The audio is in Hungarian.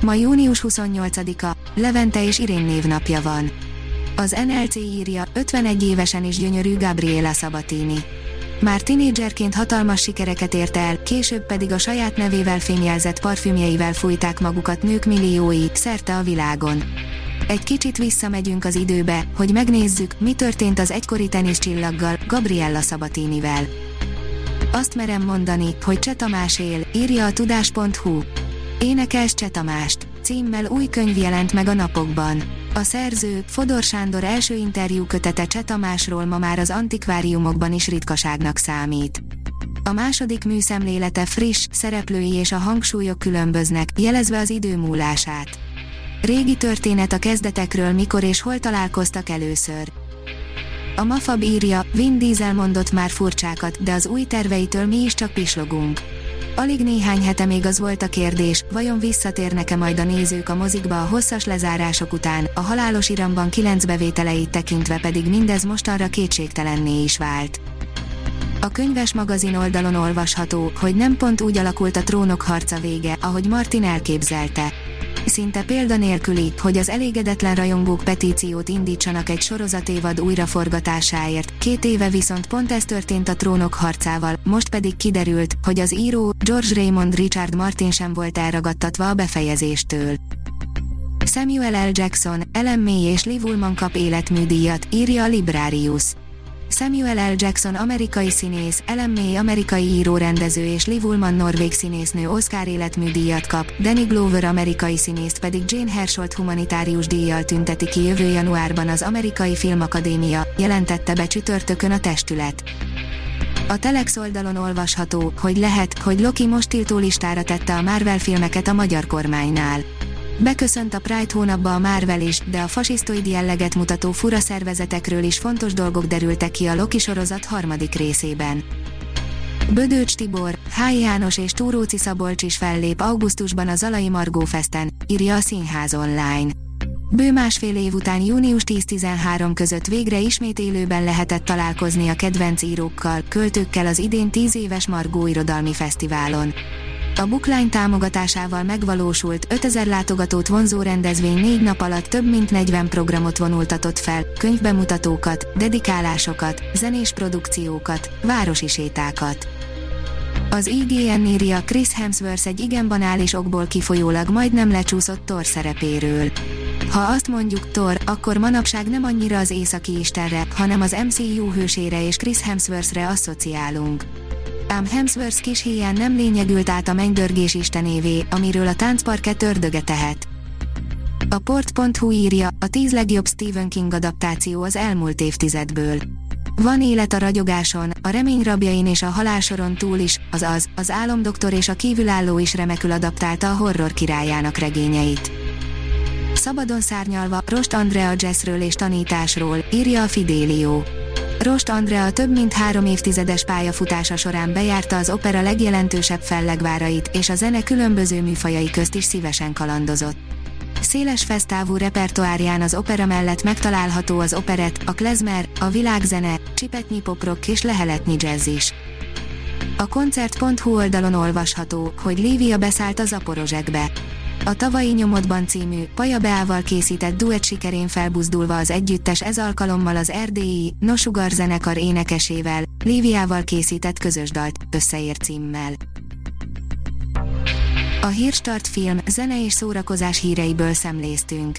Ma június 28-a, Levente és Irén névnapja van. Az NLC írja, 51 évesen is gyönyörű Gabriela Sabatini. Már tinédzserként hatalmas sikereket ért el, később pedig a saját nevével fényjelzett parfümjeivel fújták magukat nők milliói, szerte a világon. Egy kicsit visszamegyünk az időbe, hogy megnézzük, mi történt az egykori teniszcsillaggal, Gabriella Sabatinivel. Azt merem mondani, hogy Cseh Tamás él, írja a tudás.hu. Énekes Cseh Tamást. Címmel új könyv jelent meg a napokban. A szerző, Fodor Sándor első interjú kötete Cseh Tamásról ma már az antikváriumokban is ritkaságnak számít. A második műszemlélete friss, szereplői és a hangsúlyok különböznek, jelezve az idő múlását. Régi történet a kezdetekről mikor és hol találkoztak először. A Mafab írja, Vin Diesel mondott már furcsákat, de az új terveitől mi is csak pislogunk. Alig néhány hete még az volt a kérdés, vajon visszatérnek-e majd a nézők a mozikba a hosszas lezárások után, a halálos iramban kilenc bevételeit tekintve pedig mindez mostanra kétségtelenné is vált. A könyves magazin oldalon olvasható, hogy nem pont úgy alakult a trónok harca vége, ahogy Martin elképzelte. Szinte példanélküli, hogy az elégedetlen rajongók petíciót indítsanak egy sorozatévad újraforgatásáért, két éve viszont pont ez történt a trónok harcával, most pedig kiderült, hogy az író, George Raymond Richard Martin sem volt elragadtatva a befejezéstől. Samuel L. Jackson, Ellen May és Liv Ullman kap életműdíjat, írja a Librarius. Samuel L. Jackson amerikai színész, Ellen May amerikai író-rendező és Liv Ullman norvég színésznő Oscar életműdíjat kap, Danny Glover amerikai színészt pedig Jane Hersholt humanitárius díjjal tünteti ki jövő januárban az Amerikai Filmakadémia, jelentette be csütörtökön a testület. A Telex oldalon olvasható, hogy lehet, hogy Loki most tiltó listára tette a Marvel filmeket a magyar kormánynál. Beköszönt a Pride hónapba a Marvel is, de a fasisztoid jelleget mutató fura szervezetekről is fontos dolgok derültek ki a Loki sorozat harmadik részében. Bödőcs Tibor, Háj János és Túróci Szabolcs is fellép augusztusban a Zalai Margó Festen, írja a Színház online. Bő másfél év után június 10-13 között végre ismét élőben lehetett találkozni a kedvenc írókkal, költőkkel az idén 10 éves Margó Irodalmi Fesztiválon. A Bookline támogatásával megvalósult 5000 látogatót vonzó rendezvény négy nap alatt több mint 40 programot vonultatott fel, könyvbemutatókat, dedikálásokat, zenés produkciókat, városi sétákat. Az IGN írja Chris Hemsworth egy igen banális okból kifolyólag majdnem lecsúszott Thor szerepéről. Ha azt mondjuk Thor, akkor manapság nem annyira az északi istenre, hanem az MCU hősére és Chris Hemsworthre asszociálunk ám Hemsworth kis híján nem lényegült át a mennydörgés istenévé, amiről a táncparket ördöge tehet. A port.hu írja, a tíz legjobb Stephen King adaptáció az elmúlt évtizedből. Van élet a ragyogáson, a remény rabjain és a halálsoron túl is, azaz, az álomdoktor és a kívülálló is remekül adaptálta a horror királyának regényeit. Szabadon szárnyalva, Rost Andrea jazzről és tanításról, írja a Fidelio. Rost Andrea több mint három évtizedes pályafutása során bejárta az opera legjelentősebb fellegvárait, és a zene különböző műfajai közt is szívesen kalandozott. Széles fesztávú repertoárján az opera mellett megtalálható az operett, a klezmer, a világzene, csipetnyi poprock és leheletnyi jazz is. A koncert.hu oldalon olvasható, hogy Lívia beszállt a Zaporozsekbe. A tavalyi nyomodban című, Paja Beával készített duett sikerén felbuzdulva az együttes ez alkalommal az erdélyi, Nosugar zenekar énekesével, Líviával készített közös dalt, összeér címmel. A Hírstart film, zene és szórakozás híreiből szemléztünk.